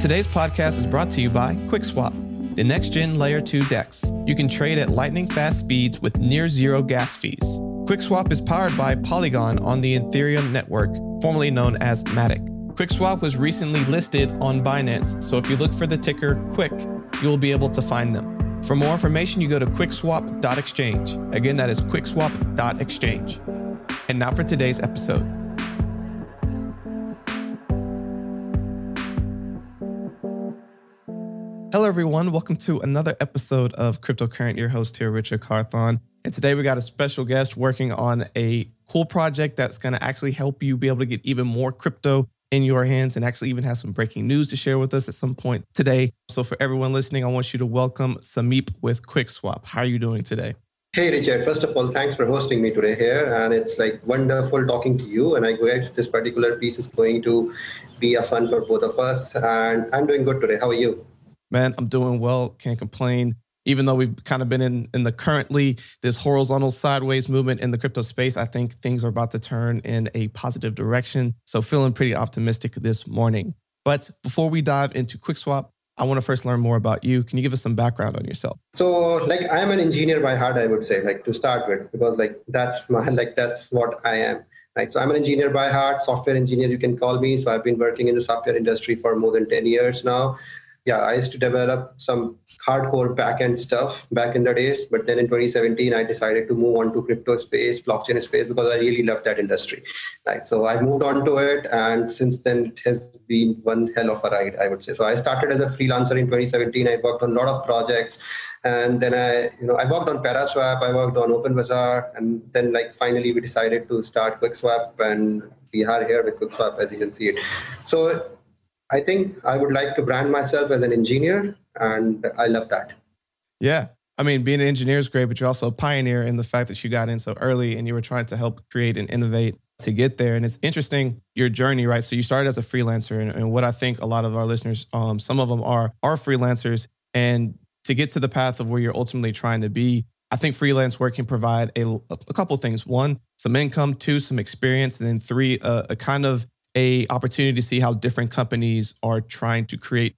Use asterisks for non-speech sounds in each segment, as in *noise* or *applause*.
Today's podcast is brought to you by QuickSwap, the next gen layer 2 DEX. You can trade at lightning fast speeds with near zero gas fees. QuickSwap is powered by Polygon on the Ethereum network, formerly known as Matic. QuickSwap was recently listed on Binance, so if you look for the ticker QUICK, you will be able to find them. For more information, you go to quickswap.exchange. Again, that is quickswap.exchange. And now for today's episode. Hello, everyone. Welcome to another episode of Cryptocurrent. Your host here, Richard Carthon. And today we got a special guest working on a cool project that's going to actually help you be able to get even more crypto in your hands and actually even have some breaking news to share with us at some point today. So, for everyone listening, I want you to welcome Sameep with QuickSwap. How are you doing today? Hey, Richard. First of all, thanks for hosting me today here. And it's like wonderful talking to you. And I guess this particular piece is going to be a fun for both of us. And I'm doing good today. How are you? Man, I'm doing well. Can't complain. Even though we've kind of been in, in the currently this horizontal sideways movement in the crypto space, I think things are about to turn in a positive direction. So feeling pretty optimistic this morning. But before we dive into QuickSwap, I want to first learn more about you. Can you give us some background on yourself? So, like, I'm an engineer by heart, I would say, like to start with, because like that's my *laughs* like that's what I am. Right. So I'm an engineer by heart, software engineer, you can call me. So I've been working in the software industry for more than 10 years now yeah, I used to develop some hardcore backend stuff back in the days. But then in 2017, I decided to move on to crypto space, blockchain space, because I really loved that industry. Right. So I moved on to it. And since then, it has been one hell of a ride, I would say. So I started as a freelancer in 2017. I worked on a lot of projects. And then I, you know, I worked on Paraswap, I worked on OpenBazaar, and then like finally we decided to start QuickSwap, and we are here with QuickSwap as you can see it. So I think I would like to brand myself as an engineer, and I love that. Yeah. I mean, being an engineer is great, but you're also a pioneer in the fact that you got in so early and you were trying to help create and innovate to get there. And it's interesting your journey, right? So you started as a freelancer, and, and what I think a lot of our listeners, um, some of them are are freelancers, and to get to the path of where you're ultimately trying to be, I think freelance work can provide a, a couple things. One, some income. Two, some experience, and then three, a, a kind of a opportunity to see how different companies are trying to create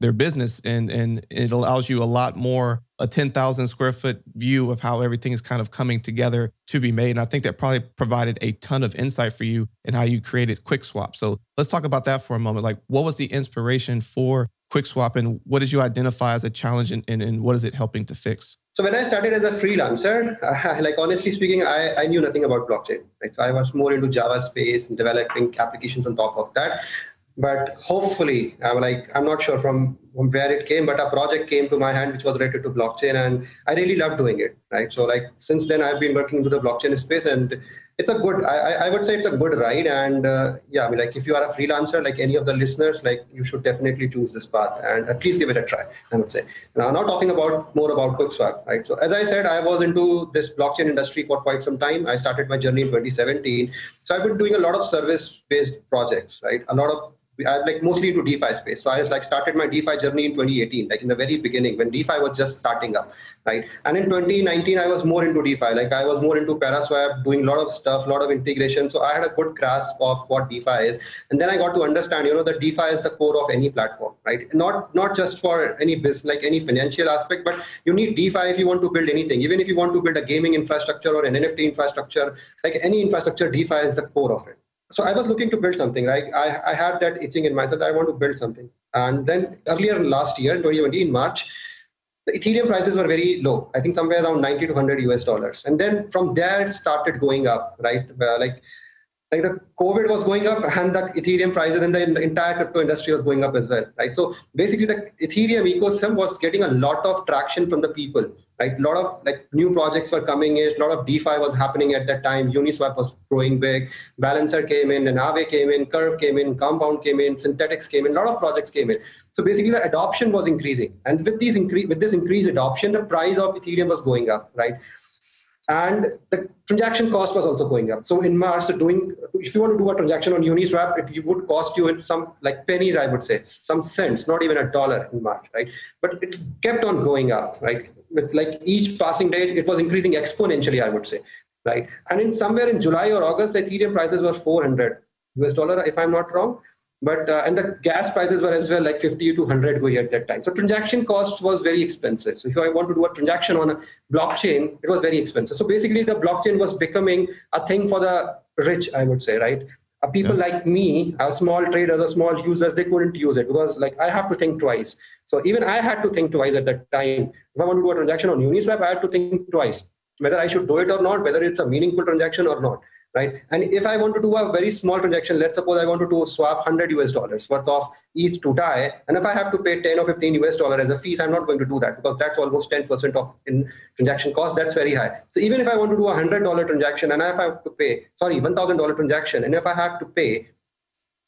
their business and and it allows you a lot more a 10,000 square foot view of how everything is kind of coming together to be made and I think that probably provided a ton of insight for you in how you created QuickSwap. So let's talk about that for a moment. Like what was the inspiration for QuickSwap and what did you identify as a challenge and, and, and what is it helping to fix? So when I started as a freelancer, uh, *laughs* like honestly speaking, I, I knew nothing about blockchain. Right? So I was more into Java space and developing applications on top of that. But hopefully, I'm like I'm not sure from, from where it came, but a project came to my hand which was related to blockchain, and I really love doing it. Right. So like since then, I've been working into the blockchain space, and it's a good i, I would say it's a good ride. And uh, yeah i mean like if you are a freelancer like any of the listeners like you should definitely choose this path and at least give it a try i would say. Now not talking about more about quickswap right? So as i said i was into this blockchain industry for quite some time. I started my journey in 2017 so i've been doing a lot of service based projects right? A lot of I'm like mostly into DeFi space. So I like started my DeFi journey in 2018, like in the very beginning when DeFi was just starting up, right? And in 2019, I was more into DeFi. Like I was more into Paraswap, doing a lot of stuff, a lot of integration. So I had a good grasp of what DeFi is, and then I got to understand, you know, that DeFi is the core of any platform, right? Not not just for any business, like any financial aspect, but you need DeFi if you want to build anything. Even if you want to build a gaming infrastructure or an NFT infrastructure, like any infrastructure, DeFi is the core of it so I was looking to build something. Right? I, I had that itching in myself. I want to build something. And then earlier last year, 2020, in March, the Ethereum prices were very low. I think somewhere around 90 to 100 US dollars. And then from there it started going up, right? Uh, like like the COVID was going up and the Ethereum prices and the entire crypto industry was going up as well, right? So basically the Ethereum ecosystem was getting a lot of traction from the people, right? A lot of like new projects were coming in, a lot of DeFi was happening at that time. Uniswap was growing big, Balancer came in, and Aave came in, Curve came in, Compound came in, Synthetix came in, a lot of projects came in. So basically the adoption was increasing. And with these increase with this increased adoption, the price of Ethereum was going up, right? and the transaction cost was also going up. So in March, so doing if you want to do a transaction on Uniswap, it, would cost you some like pennies, I would say, some cents, not even a dollar in March, right? But it kept on going up, right? With like each passing day, it was increasing exponentially, I would say, right? And in somewhere in July or August, the Ethereum prices were 400 US dollar, if I'm not wrong. But uh, and the gas prices were as well like 50 to 100 going at that time. So transaction cost was very expensive. So if i want to do a transaction on a blockchain it was very expensive. So basically the blockchain was becoming a thing for the rich i would say right uh, people yeah. like me uh, small traders or small users they couldn't use it because like i have to think twice. So even i had to think twice at that time. If i want to do a transaction on uniswap i had to think twice whether i should do it or not whether it's a meaningful transaction or not right? And if I want to do a very small transaction, let's suppose I want to do swap 100 US dollars worth of ETH to DAI, and if I have to pay 10 or 15 US dollar as a fees, I'm not going to do that because that's almost 10% of in transaction cost. That's very high. So even if I want to do a hundred dollar transaction and if I have to pay, sorry, $1,000 transaction, and if I have to pay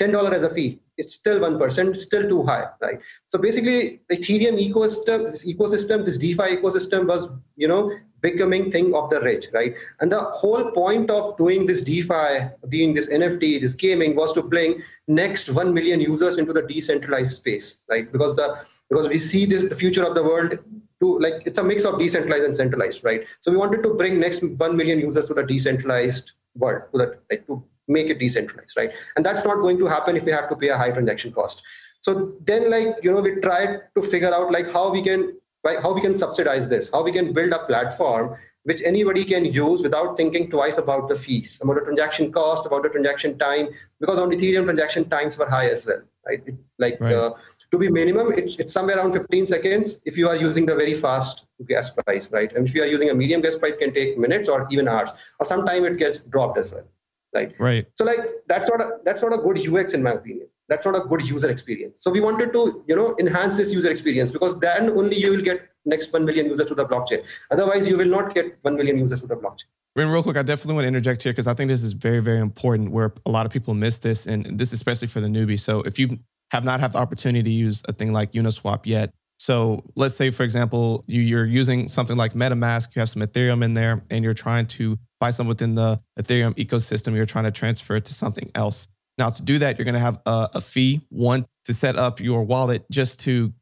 $10 as a fee, it's still 1%, still too high, right? So basically, the Ethereum ecosystem, this ecosystem, this DeFi ecosystem was, you know, becoming thing of the rich, right? And the whole point of doing this DeFi, doing this NFT, this gaming was to bring next 1 million users into the decentralized space, right? Because the because we see the, future of the world to like it's a mix of decentralized and centralized, right? So we wanted to bring next 1 million users to the decentralized world, to that like to make it decentralized, right? And that's not going to happen if we have to pay a high transaction cost. So then like, you know, we tried to figure out like how we can how we can subsidize this, how we can build a platform which anybody can use without thinking twice about the fees, about the transaction cost, about the transaction time, because on Ethereum transaction times were high as well, right? It, like right. Uh, to be minimum, it's, it's somewhere around 15 seconds if you are using the very fast gas price, right? And if you are using a medium gas price, can take minutes or even hours, or sometime it gets dropped as well, right? Right. So like that's not a that's not a good UX in my opinion that's not a good user experience so we wanted to you know enhance this user experience because then only you will get next 1 million users to the blockchain otherwise you will not get 1 million users to the blockchain and real quick, I definitely want to interject here because I think this is very, very important where a lot of people miss this, and this especially for the newbie. So if you have not had the opportunity to use a thing like Uniswap yet, so let's say, for example, you, you're using something like MetaMask, you have some Ethereum in there, and you're trying to buy some within the Ethereum ecosystem, you're trying to transfer it to something else. Now, to do that, you're going to have a, a fee, one, to set up your wallet just to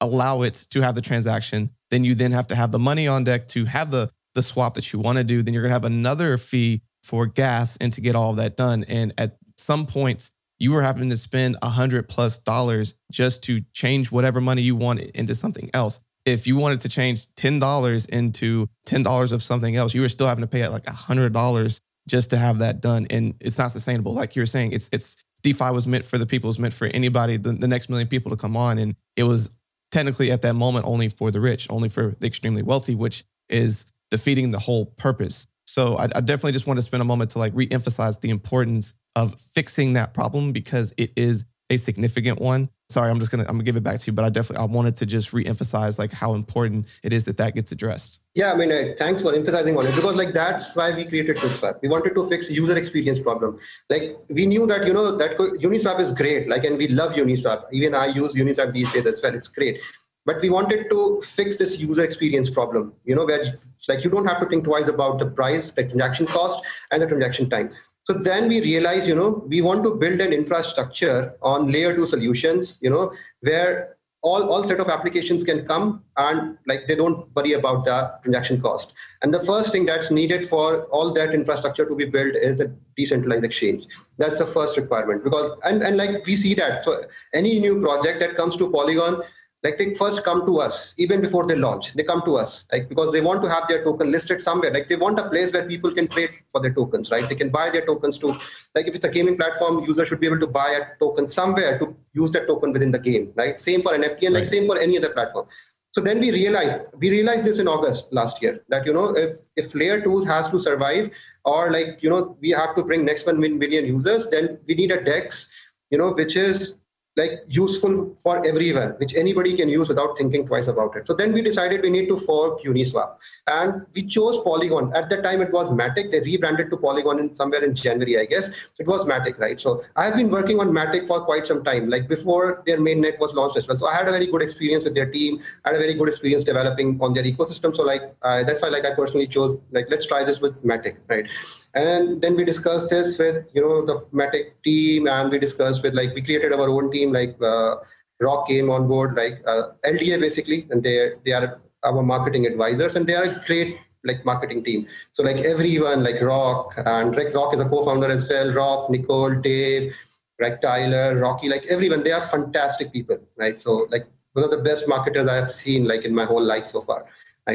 allow it to have the transaction. Then you then have to have the money on deck to have the, the swap that you want to do. Then you're going to have another fee for gas and to get all of that done. And at some points, you were having to spend a hundred plus dollars just to change whatever money you wanted into something else. If you wanted to change $10 into $10 of something else, you were still having to pay like a hundred dollars just to have that done. And it's not sustainable. Like you're saying, it's it's DeFi was meant for the people, it was meant for anybody, the, the next million people to come on. And it was technically at that moment only for the rich, only for the extremely wealthy, which is defeating the whole purpose. So I, I definitely just want to spend a moment to like re-emphasize the importance of fixing that problem because it is a significant one. Sorry, I'm just gonna I'm gonna give it back to you, but I definitely I wanted to just re-emphasize like how important it is that that gets addressed. Yeah, I mean, uh, thanks for emphasizing on it because like that's why we created Uniswap. We wanted to fix user experience problem. Like we knew that you know that Uniswap is great, like and we love Uniswap. Even I use Uniswap these days as well. It's great, but we wanted to fix this user experience problem. You know, where like you don't have to think twice about the price, the transaction cost, and the transaction time. So then we realize, you know, we want to build an infrastructure on layer two solutions, you know, where all, all set of applications can come and like they don't worry about the transaction cost. And the first thing that's needed for all that infrastructure to be built is a decentralized exchange. That's the first requirement because and, and like we see that. So any new project that comes to Polygon, like they first come to us even before they launch they come to us like because they want to have their token listed somewhere. Like they want a place where people can trade for their tokens right? They can buy their tokens to like if it's a gaming platform user should be able to buy a token somewhere to use that token within the game right? Same for nft and like same for any other platform. So then we realized we realized this in august last year that you know if if layer 2 has to survive or like you know we have to bring next 1 million users then we need a dex you know which is like useful for everyone, which anybody can use without thinking twice about it. So then we decided we need to fork Uniswap. And we chose Polygon. At that time, it was Matic. They rebranded to Polygon in somewhere in January, I guess. It was Matic, right? So I have been working on Matic for quite some time, like before their mainnet was launched as well. So I had a very good experience with their team. I had a very good experience developing on their ecosystem. So like uh, that's why like I personally chose like let's try this with Matic, right? And then we discussed this with you know the Matic team, and we discussed with like we created our own team. Like uh, Rock came on board, like uh, LDA basically, and they they are our marketing advisors, and they are a great like marketing team. So like everyone, like Rock and Rick Rock is a co-founder as well. Rock, Nicole, Dave, Greg Tyler, Rocky, like everyone, they are fantastic people, right? So like one of the best marketers I have seen like in my whole life so far.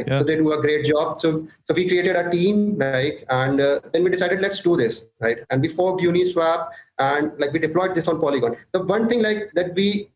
Yeah. So they do a great job. So so we created a team, right? And uh, then we decided let's do this, right? And we forked Uniswap and like we deployed this on Polygon. The one thing like that we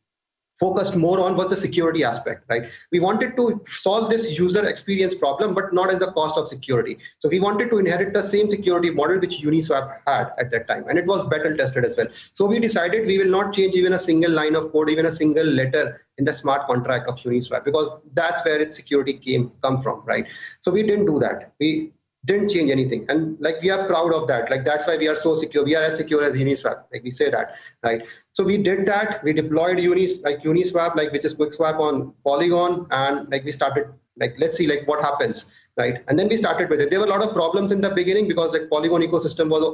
focused more on was the security aspect, right? We wanted to solve this user experience problem, but not as the cost of security. So we wanted to inherit the same security model which Uniswap had at that time, and it was battle tested as well. So we decided we will not change even a single line of code, even a single letter in the smart contract of Uniswap, because that's where its security came come from, right? So we didn't do that. We didn't change anything and like we are proud of that like that's why we are so secure we are as secure as uniswap like we say that right so we did that we deployed unis like uniswap like which is quickswap on polygon and like we started like let's see like what happens right and then we started with it there were a lot of problems in the beginning because like polygon ecosystem was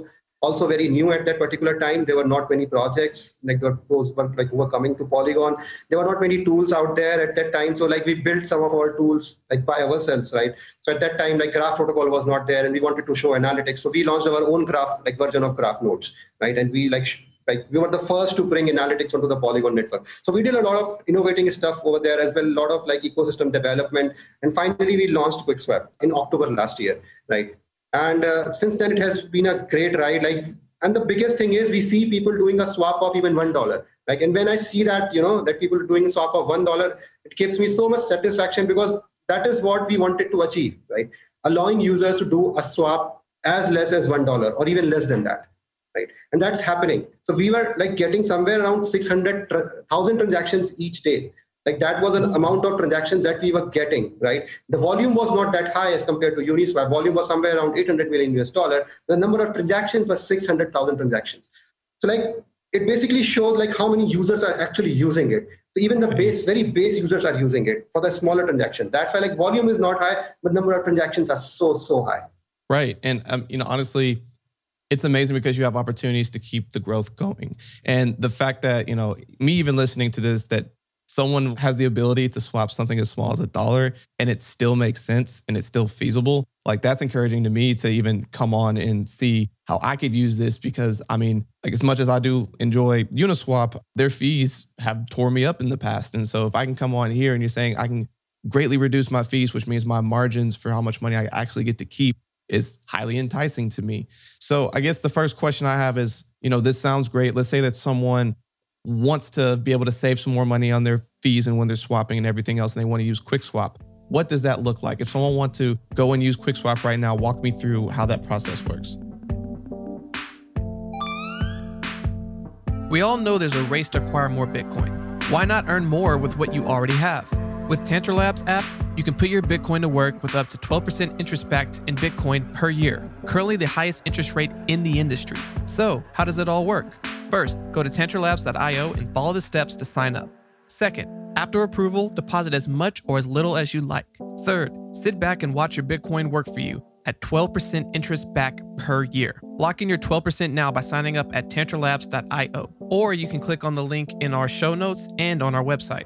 also very new at that particular time. There were not many projects like those were like who were coming to Polygon. There were not many tools out there at that time. So like we built some of our tools like by ourselves, right? So at that time, like Graph protocol was not there, and we wanted to show analytics. So we launched our own Graph like version of Graph Nodes, right? And we like like we were the first to bring analytics onto the polygon network so we did a lot of innovating stuff over there as well a lot of like ecosystem development and finally we launched quickswap in october last year right and uh, since then, it has been a great ride. Like, and the biggest thing is we see people doing a swap of even one dollar. Like, and when I see that, you know, that people doing a swap of one dollar, it gives me so much satisfaction because that is what we wanted to achieve, right? Allowing users to do a swap as less as one dollar or even less than that, right? And that's happening. So we were like getting somewhere around 600,000 transactions each day like that was an amount of transactions that we were getting, right? The volume was not that high as compared to Uniswap. Volume was somewhere around 800 million US dollar. The number of transactions was 600,000 transactions. So like it basically shows like how many users are actually using it. So even the base, very base users are using it for the smaller transaction. That's why like volume is not high, but number of transactions are so so high. Right, and um, you know honestly, it's amazing because you have opportunities to keep the growth going, and the fact that you know me even listening to this that someone has the ability to swap something as small as a dollar and it still makes sense and it's still feasible, like that's encouraging to me to even come on and see how I could use this because I mean, like as much as I do enjoy Uniswap, their fees have tore me up in the past. And so if I can come on here and you're saying I can greatly reduce my fees, which means my margins for how much money I actually get to keep is highly enticing to me. So I guess the first question I have is, you know, this sounds great. Let's say that someone wants to be able to save some more money on their fees and when they're swapping and everything else, and they want to use QuickSwap. What does that look like? If someone wants to go and use QuickSwap right now, walk me through how that process works. We all know there's a race to acquire more Bitcoin. Why not earn more with what you already have? With Tantra Labs app, you can put your Bitcoin to work with up to 12% interest backed in Bitcoin per year, currently the highest interest rate in the industry. So, how does it all work? First, go to tantralabs.io and follow the steps to sign up. Second, after approval, deposit as much or as little as you like. Third, sit back and watch your Bitcoin work for you at 12% interest back per year. Lock in your 12% now by signing up at tantralabs.io, or you can click on the link in our show notes and on our website.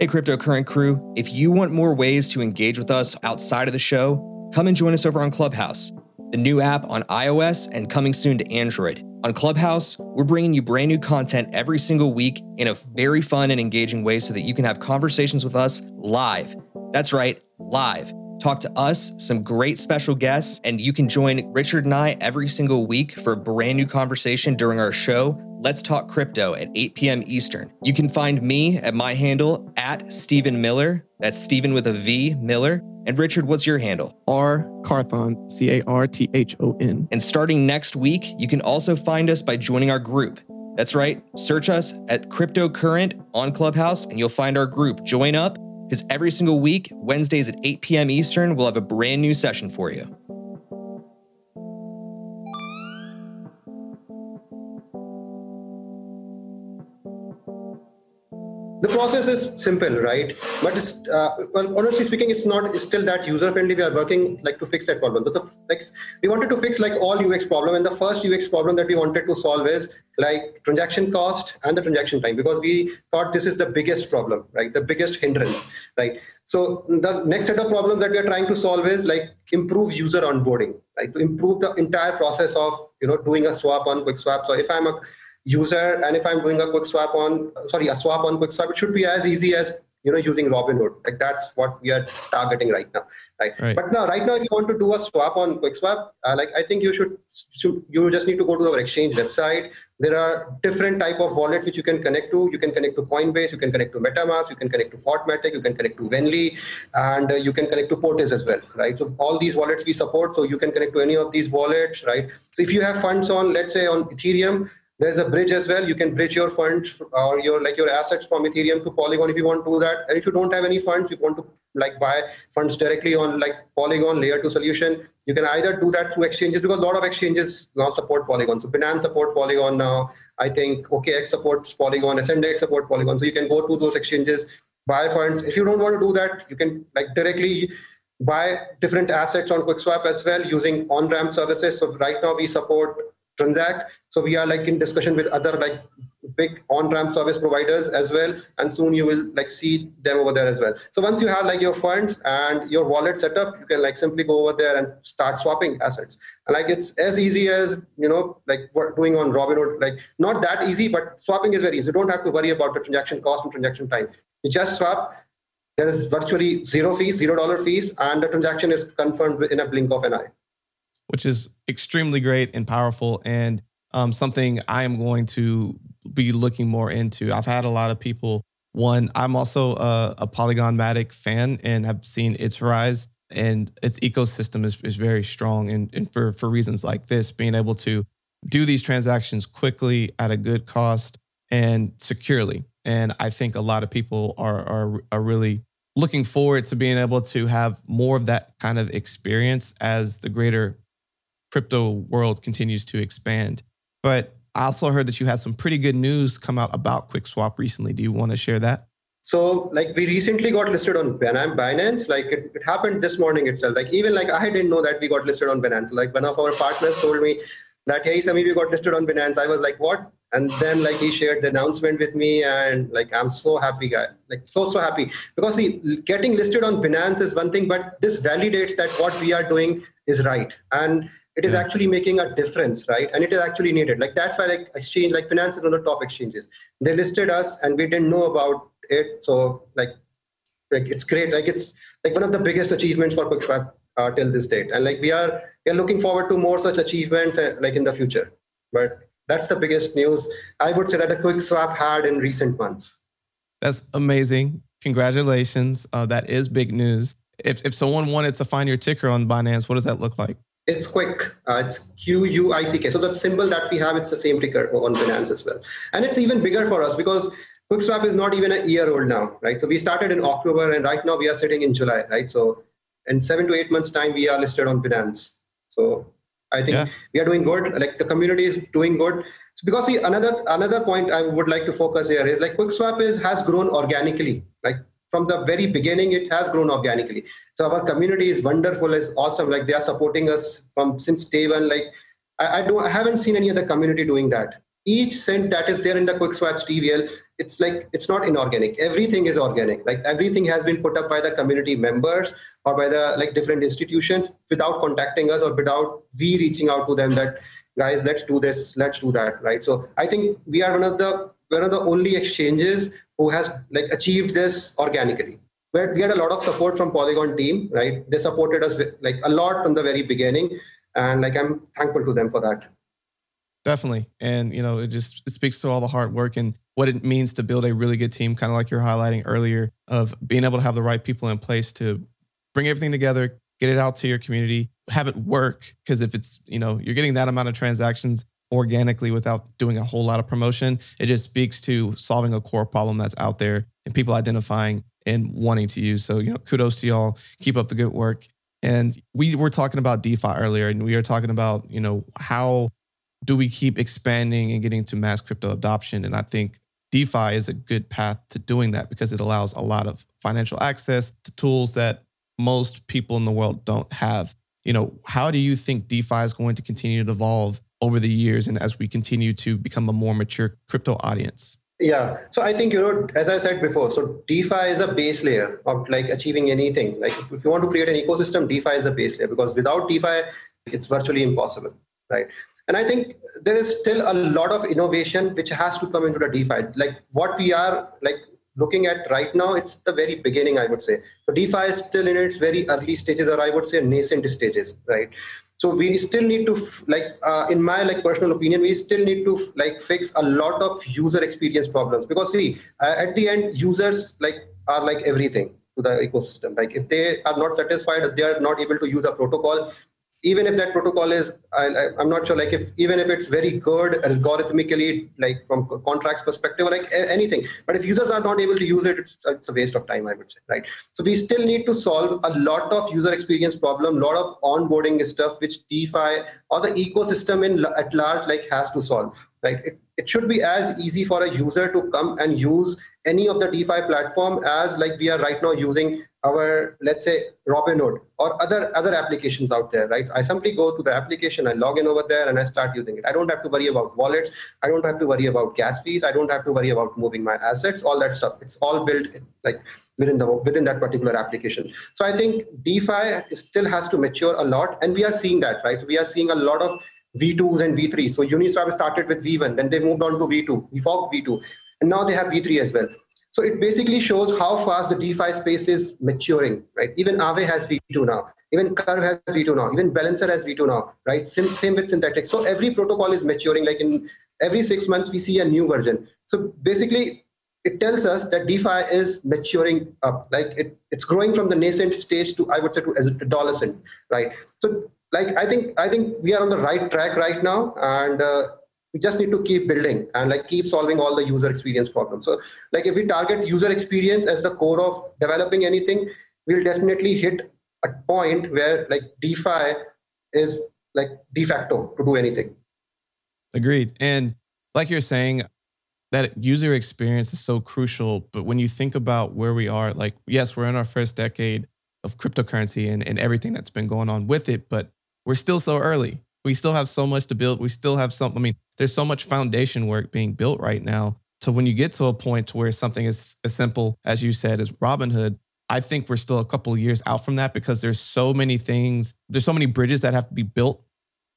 Hey, Cryptocurrent crew, if you want more ways to engage with us outside of the show, come and join us over on Clubhouse, the new app on iOS and coming soon to Android. On Clubhouse, we're bringing you brand new content every single week in a very fun and engaging way so that you can have conversations with us live. That's right, live. Talk to us, some great special guests, and you can join Richard and I every single week for a brand new conversation during our show, Let's Talk Crypto at 8 p.m. Eastern. You can find me at my handle at Stephen Miller. That's Stephen with a V, Miller. And Richard, what's your handle? R Carthon, C A R T H O N. And starting next week, you can also find us by joining our group. That's right. Search us at Cryptocurrent on Clubhouse and you'll find our group. Join up because every single week, Wednesdays at 8 p.m. Eastern, we'll have a brand new session for you. Process is simple right? But it's uh, well honestly speaking it's not it's still that user friendly we are working like to fix that problem. But the like we wanted to fix like all ux problem and the first ux problem that we wanted to solve is like transaction cost and the transaction time because we thought this is the biggest problem right? The biggest hindrance right? So the next set of problems that we are trying to solve is like improve user onboarding right? To improve the entire process of you know doing a swap on quick swap. So if i'm a user and if i'm doing a quick swap on sorry a swap on quick swap it should be as easy as you know using robinhood. Like that's what we are targeting right now right, right. but now right now if you want to do a swap on quickswap uh, like i think you should, should you just need to go to our exchange website. There are different type of wallets which you can connect to. You can connect to coinbase you can connect to metamask you can connect to fortmatic you can connect to venly and uh, you can connect to portis as well right? So all these wallets we support so you can connect to any of these wallets right? So if you have funds on let's say on ethereum there's a bridge as well. You can bridge your funds or your like your assets from Ethereum to Polygon if you want to do that. And if you don't have any funds, if you want to like buy funds directly on like Polygon layer two solution, you can either do that through exchanges because a lot of exchanges now support Polygon. So Binance support Polygon now. I think OKX supports Polygon, SNDX support Polygon. So you can go to those exchanges, buy funds. If you don't want to do that, you can like directly buy different assets on QuickSwap as well using on-ramp services. So right now we support Transak. So we are like in discussion with other like big on-ramp service providers as well and soon you will like see them over there as well. So once you have like your funds and your wallet set up you can like simply go over there and start swapping assets. And like it's as easy as you know like doing on robinhood like not that easy but swapping is very easy. You don't have to worry about the transaction cost and transaction time. You just swap. There is virtually zero fees zero dollar fees and the transaction is confirmed in a blink of an eye which is extremely great and powerful and um, something I am going to be looking more into. I've had a lot of people. One, I'm also a, a Polygon Matic fan and have seen its rise and its ecosystem is, is very strong. And, and for, for reasons like this, being able to do these transactions quickly at a good cost and securely. And I think a lot of people are, are, are really looking forward to being able to have more of that kind of experience as the greater crypto world continues to expand. But I also heard that you had some pretty good news come out about QuickSwap recently. Do you want to share that? So, like, we recently got listed on Binance. Like, it, it happened this morning itself. Like, even like I didn't know that we got listed on Binance. Like, one of our partners told me that, hey, Sameep, we got listed on Binance. I was like, what? And then, like, he shared the announcement with me, and like, I'm so happy, guy. Like, so so happy because see, getting listed on Binance is one thing, but this validates that what we are doing is right. And it is yeah. actually making a difference, right? And it is actually needed. Like that's why like exchange, like Binance is on the top exchanges. They listed us and we didn't know about it. So like like it's great. Like it's like one of the biggest achievements for QuickSwap uh, till this date. And like we are we are looking forward to more such achievements uh, like in the future. But that's the biggest news I would say that a quick swap had in recent months. That's amazing. Congratulations. Uh, that is big news. If if someone wanted to find your ticker on Binance, what does that look like? It's quick. Uh, it's Q U I C K. So the symbol that we have, it's the same ticker on Binance as well. And it's even bigger for us because QuickSwap is not even a year old now, right? So we started in October and right now we are sitting in July, right? So in seven to eight months' time, we are listed on Binance. So I think yeah. we are doing good. Like the community is doing good. So because see, another another point I would like to focus here is like QuickSwap is has grown organically. Like from the very beginning it has grown organically so our community is wonderful is awesome like they are supporting us from since day one like i, I don't i haven't seen any other community doing that each cent that is there in the quick swaps tvl it's like it's not inorganic. Everything is organic. Like everything has been put up by the community members or by the like different institutions without contacting us or without we reaching out to them that guys let's do this let's do that right? So i think we are one of the one of the only exchanges who has like achieved this organically. We had a lot of support from polygon team right? They supported us like a lot from the very beginning. And like i'm thankful to them for that definitely and you know it just it speaks to all the hard work and what it means to build a really good team kind of like you're highlighting earlier of being able to have the right people in place to bring everything together get it out to your community have it work because if it's you know you're getting that amount of transactions organically without doing a whole lot of promotion. It just speaks to solving a core problem that's out there and people identifying and wanting to use. So, you know, kudos to y'all. Keep up the good work. And we were talking about DeFi earlier, and we were talking about, you know, how do we keep expanding and getting to mass crypto adoption? And I think DeFi is a good path to doing that because it allows a lot of financial access to tools that most people in the world don't have. You know, how do you think DeFi is going to continue to evolve over the years and as we continue to become a more mature crypto audience? Yeah. So I think, you know, as I said before, so DeFi is a base layer of like achieving anything. Like if you want to create an ecosystem, DeFi is a base layer because without DeFi, it's virtually impossible, right? And I think there is still a lot of innovation which has to come into the DeFi. Like what we are like looking at right now, it's the very beginning, I would say. So DeFi is still in its very early stages, or I would say nascent stages, right? so we still need to like uh, in my like personal opinion we still need to like fix a lot of user experience problems because see uh, at the end users like are like everything to the ecosystem like if they are not satisfied they are not able to use a protocol even if that protocol is I, am not sure like if even if it's very good algorithmically like from contracts perspective or like anything but if users are not able to use it it's, it's a waste of time i would say right? So we still need to solve a lot of user experience problem a lot of onboarding stuff which defi or the ecosystem in at large like has to solve right it, it should be as easy for a user to come and use any of the defi platform as like we are right now using our let's say robinhood or other other applications out there right? I simply go to the application i log in over there and i start using it. I don't have to worry about wallets. I don't have to worry about gas fees. I don't have to worry about moving my assets all that stuff. It's all built like within the within that particular application. So i think defi still has to mature a lot and we are seeing that right? We are seeing a lot of v2s and v3 so uniswap started with v1 then they moved on to v2 we forked v2 and now they have v3 as well so it basically shows how fast the DeFi space is maturing, right? Even Aave has V2 now. Even Curve has V2 now. Even Balancer has V2 now, right? Same, same with Synthetix. So every protocol is maturing. Like in every six months, we see a new version. So basically, it tells us that DeFi is maturing up. Like it, it's growing from the nascent stage to, I would say, to adolescent, right? So like I think I think we are on the right track right now, and uh, we just need to keep building and like keep solving all the user experience problems. So like if we target user experience as the core of developing anything we'll definitely hit a point where like defi is like de facto to do anything. Agreed. And like you're saying that user experience is so crucial but when you think about where we are like yes we're in our first decade of cryptocurrency and, and everything that's been going on with it but we're still so early we still have so much to build. We still have some. I mean, there's so much foundation work being built right now. So when you get to a point where something is as simple as you said as Robinhood, I think we're still a couple of years out from that because there's so many things. There's so many bridges that have to be built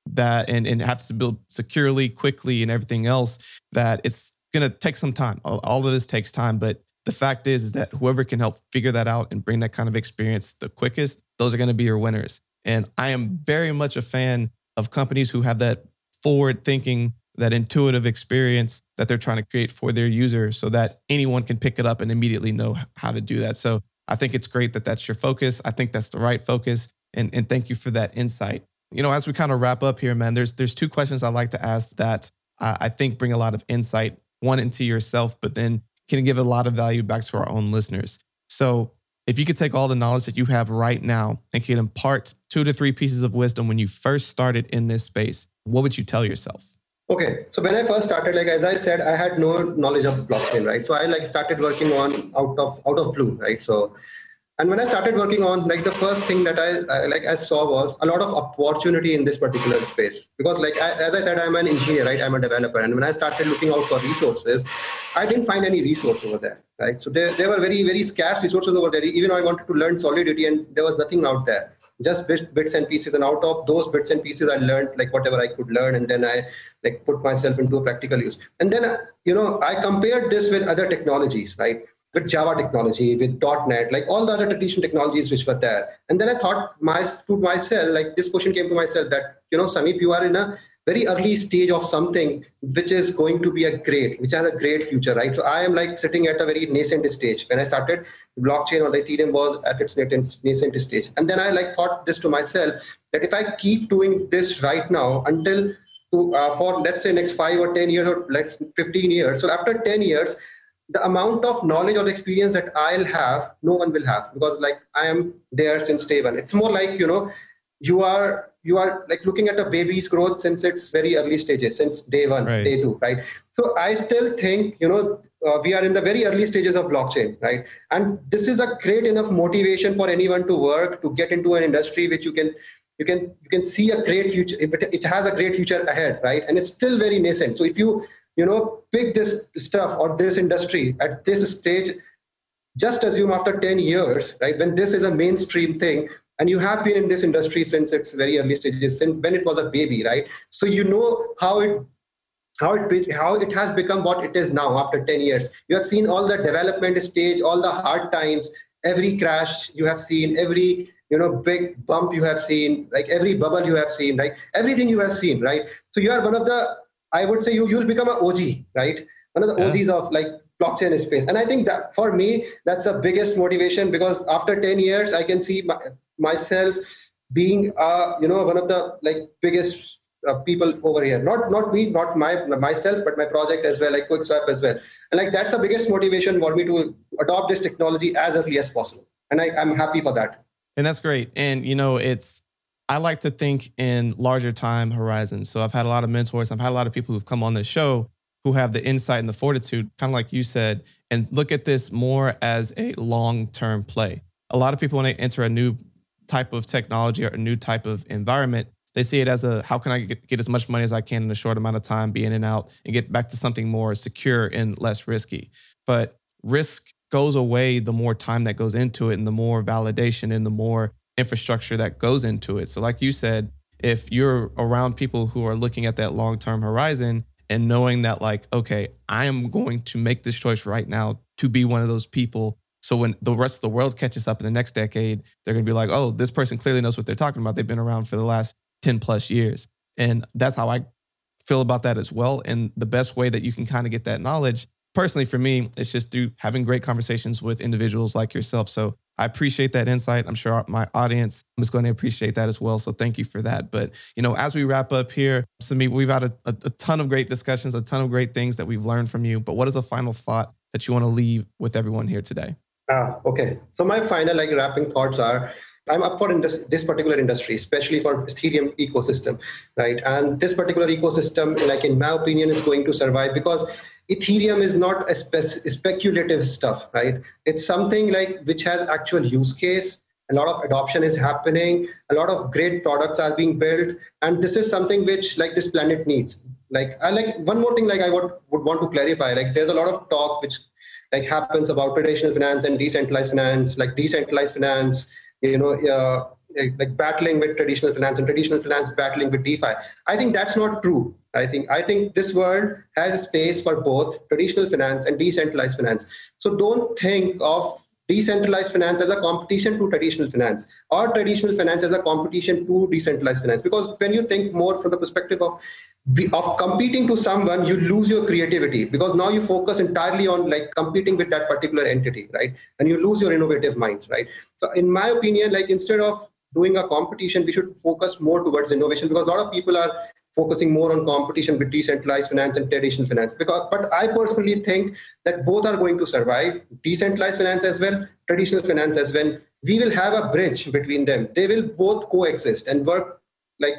that and and have to build securely, quickly, and everything else that it's gonna take some time. All, all of this takes time, but the fact is, is that whoever can help figure that out and bring that kind of experience the quickest, those are going to be your winners. And I am very much a fan of companies who have that forward thinking, that intuitive experience that they're trying to create for their users so that anyone can pick it up and immediately know how to do that. So I think it's great that that's your focus. I think that's the right focus. And, and thank you for that insight. You know, as we kind of wrap up here, man, there's there's two questions I'd like to ask that I, I think bring a lot of insight, one into yourself, but then can give a lot of value back to our own listeners. So if you could take all the knowledge that you have right now and could impart two to three pieces of wisdom when you first started in this space, what would you tell yourself? Okay, so when I first started, like as I said, I had no knowledge of blockchain, right? So I like started working on out of out of blue, right? So and when i started working on like the first thing that I, I, like i saw was a lot of opportunity in this particular space because like I, as i said i'm an engineer right i'm a developer and when i started looking out for resources i didn't find any resource over there right? So there, there were very very scarce resources over there. Even though i wanted to learn solidity and there was nothing out there. Just bits and pieces and out of those bits and pieces i learned like whatever i could learn and then i like put myself into a practical use. And then you know i compared this with other technologies right? With Java technology, with .NET, like all the other traditional technologies which were there. And then I thought my, to myself, like this question came to myself that, you know, Sameep, you are in a very early stage of something which is going to be a great, which has a great future, right? So I am like sitting at a very nascent stage. When I started, blockchain or the Ethereum was at its nascent stage. And then I like thought this to myself that if I keep doing this right now until to uh, for let's say next five or 10 years or let's 15 years. So after 10 years, the amount of knowledge or experience that I'll have, no one will have because like I am there since day one. It's more like, you know, you are you are like looking at a baby's growth since its very early stages since day one right. day two right? So i still think you know uh, we are in the very early stages of blockchain right? And this is a great enough motivation for anyone to work to get into an industry which you can you can you can see a great future it has a great future ahead right? And it's still very nascent. So if you you know pick this stuff or this industry at this stage just assume after 10 years right when this is a mainstream thing and you have been in this industry since its very early stages since when it was a baby right? So you know how it how it how it has become what it is now after 10 years. You have seen all the development stage all the hard times every crash you have seen every you know big bump you have seen like every bubble you have seen right everything you have seen right? So you are one of the i would say you you'll become an og right? One of the yeah. og's of like blockchain space. And i think that for me that's the biggest motivation because after 10 years i can see my, myself being uh, you know one of the like biggest uh, people over here. Not not me not my myself but my project as well like quickswap as well. And like that's the biggest motivation for me to adopt this technology as early as possible. And I, i'm happy for that. And that's great. And you know it's i like to think in larger time horizons. So i've had a lot of mentors. I've had a lot of people who've come on this show who have the insight and the fortitude kind of like you said and look at this more as a long-term play. A lot of people when they enter a new type of technology or a new type of environment, they see it as a how can I get, get, as much money as I can in a short amount of time, be in and out, and get back to something more secure and less risky. But risk goes away the more time that goes into it and the more validation and the more infrastructure that goes into it. So, like you said, if you're around people who are looking at that long term horizon and knowing that, like, okay, I am going to make this choice right now to be one of those people so when the rest of the world catches up in the next decade, they're going to be like, oh, this person clearly knows what they're talking about. They've been around for the last 10 plus years. And that's how I feel about that as well. And the best way that you can kind of get that knowledge, personally for me, it's just through having great conversations with individuals like yourself. So I appreciate that insight. I'm sure my audience is going to appreciate that as well. So thank you for that. But, you know, as we wrap up here, Sameep, we've had a, a, a ton of great discussions, a ton of great things that we've learned from you. But what is a final thought that you want to leave with everyone here today? Ah, okay. So my final like wrapping thoughts are I'm up for indus- this particular industry, especially for Ethereum ecosystem, right? And this particular ecosystem, like in my opinion, is going to survive because Ethereum is not a spe- speculative stuff, right? It's something like which has actual use case. A lot of adoption is happening. A lot of great products are being built, and this is something which like this planet needs. Like I like one more thing, like I would would want to clarify. Like there's a lot of talk which like happens about traditional finance and decentralized finance, like decentralized finance, you know, uh, like battling with traditional finance and traditional finance battling with DeFi. I think that's not true. I think I think this world has space for both traditional finance and decentralized finance. So don't think of decentralized finance as a competition to traditional finance or traditional finance as a competition to decentralized finance because when you think more from the perspective of of competing to someone you lose your creativity because now you focus entirely on like competing with that particular entity right? And you lose your innovative mind right? So in my opinion like instead of doing a competition we should focus more towards innovation because a lot of people are focusing more on competition with decentralized finance and traditional finance because but i personally think that both are going to survive decentralized finance as well traditional finance as well. We will have a bridge between them. They will both coexist and work like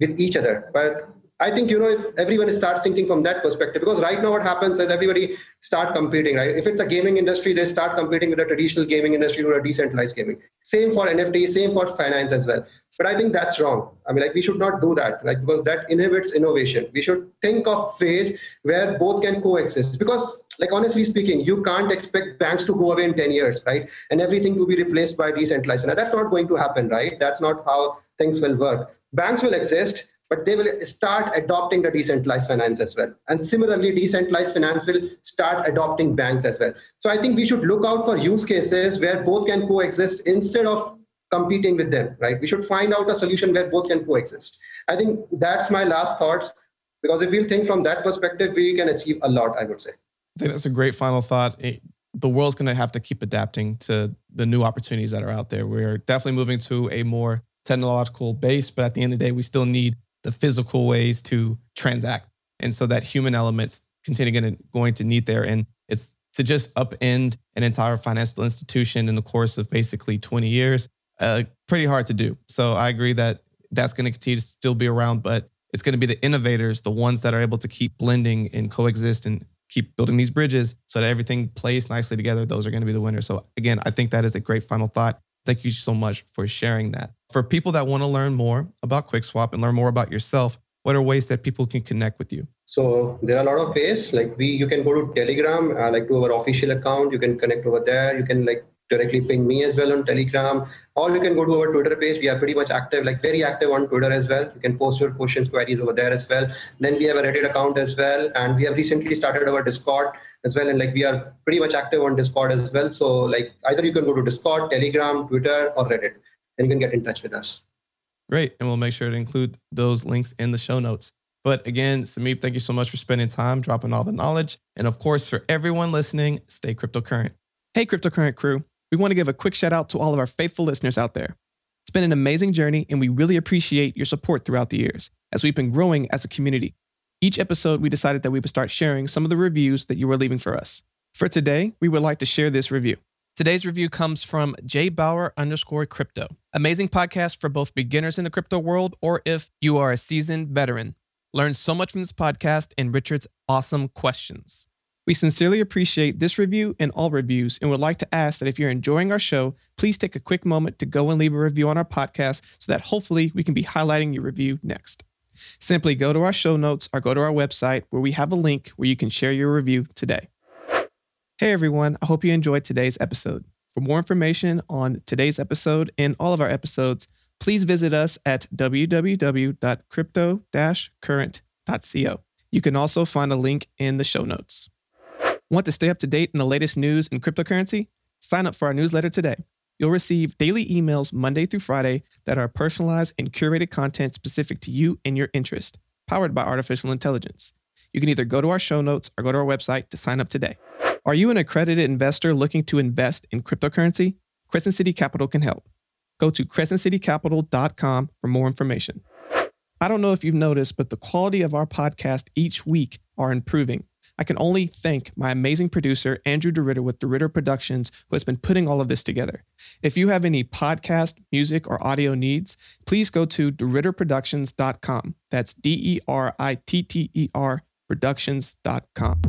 with each other. But I think you know if everyone starts thinking from that perspective, because right now what happens is everybody start competing, right? If it's a gaming industry, they start competing with the traditional gaming industry or a decentralized gaming. Same for NFT, same for finance as well. But I think that's wrong. I mean, like we should not do that, like because that inhibits innovation. We should think of ways where both can coexist. Because, like honestly speaking, you can't expect banks to go away in 10 years, right? And everything to be replaced by decentralized. Now that's not going to happen, right? That's not how things will work. Banks will exist but they will start adopting the decentralized finance as well. And similarly, decentralized finance will start adopting banks as well. So I think we should look out for use cases where both can coexist instead of competing with them, right? We should find out a solution where both can coexist. I think that's my last thoughts, because if we think from that perspective, we can achieve a lot, I would say. I think that's a great final thought. The world's going to have to keep adapting to the new opportunities that are out there. We're definitely moving to a more technological base, but at the end of the day, we still need the physical ways to transact. And so that human element's continue going to need there. And it's to just upend an entire financial institution in the course of basically 20 years, uh, pretty hard to do. So I agree that that's going to continue to still be around, but it's going to be the innovators, the ones that are able to keep blending and coexist and keep building these bridges so that everything plays nicely together. Those are going to be the winners. So again, I think that is a great final thought. Thank you so much for sharing that. For people that want to learn more about QuickSwap and learn more about yourself, what are ways that people can connect with you? So there are a lot of ways. Like we, you can go to Telegram, uh, like to our official account. You can connect over there. You can like directly ping me as well on Telegram, or you can go to our Twitter page. We are pretty much active, like very active on Twitter as well. You can post your questions, queries over there as well. Then we have a Reddit account as well, and we have recently started our Discord as well. And like we are pretty much active on Discord as well. So like either you can go to Discord, Telegram, Twitter, or Reddit, and you can get in touch with us. Great, and we'll make sure to include those links in the show notes. But again, Sameep, thank you so much for spending time dropping all the knowledge. And of course, for everyone listening, stay cryptocurrent. Hey, cryptocurrent crew we want to give a quick shout out to all of our faithful listeners out there. It's been an amazing journey, and we really appreciate your support throughout the years as we've been growing as a community. Each episode, we decided that we would start sharing some of the reviews that you were leaving for us. For today, we would like to share this review. Today's review comes from J Bauer underscore crypto. Amazing podcast for both beginners in the crypto world or if you are a seasoned veteran. Learn so much from this podcast and Richard's awesome questions. We sincerely appreciate this review and all reviews and would like to ask that if you're enjoying our show, please take a quick moment to go and leave a review on our podcast so that hopefully we can be highlighting your review next. Simply go to our show notes or go to our website where we have a link where you can share your review today. Hey everyone, I hope you enjoyed today's episode. For more information on today's episode and all of our episodes, please visit us at www.crypto-current.co. You can also find a link in the show notes. Want to stay up to date in the latest news in cryptocurrency? Sign up for our newsletter today. You'll receive daily emails Monday through Friday that are personalized and curated content specific to you and your interest, powered by artificial intelligence. You can either go to our show notes or go to our website to sign up today. Are you an accredited investor looking to invest in cryptocurrency? Crescent City Capital can help. Go to crescentcitycapital.com for more information. I don't know if you've noticed, but the quality of our podcast each week are improving. I can only thank my amazing producer, Andrew DeRitter with DeRitter Productions, who has been putting all of this together. If you have any podcast, music, or audio needs, please go to DeRitterProductions.com. That's D E R I T T E R Productions.com.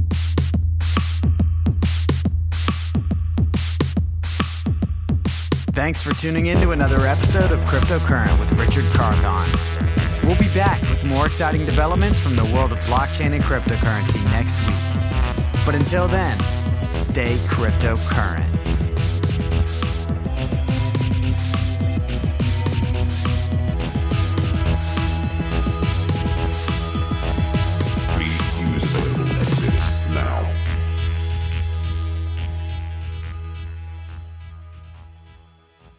Thanks for tuning in to another episode of Cryptocurrent with Richard Carthon. We'll be back with more exciting developments from the world of blockchain and cryptocurrency next week. But until then, stay cryptocurrent.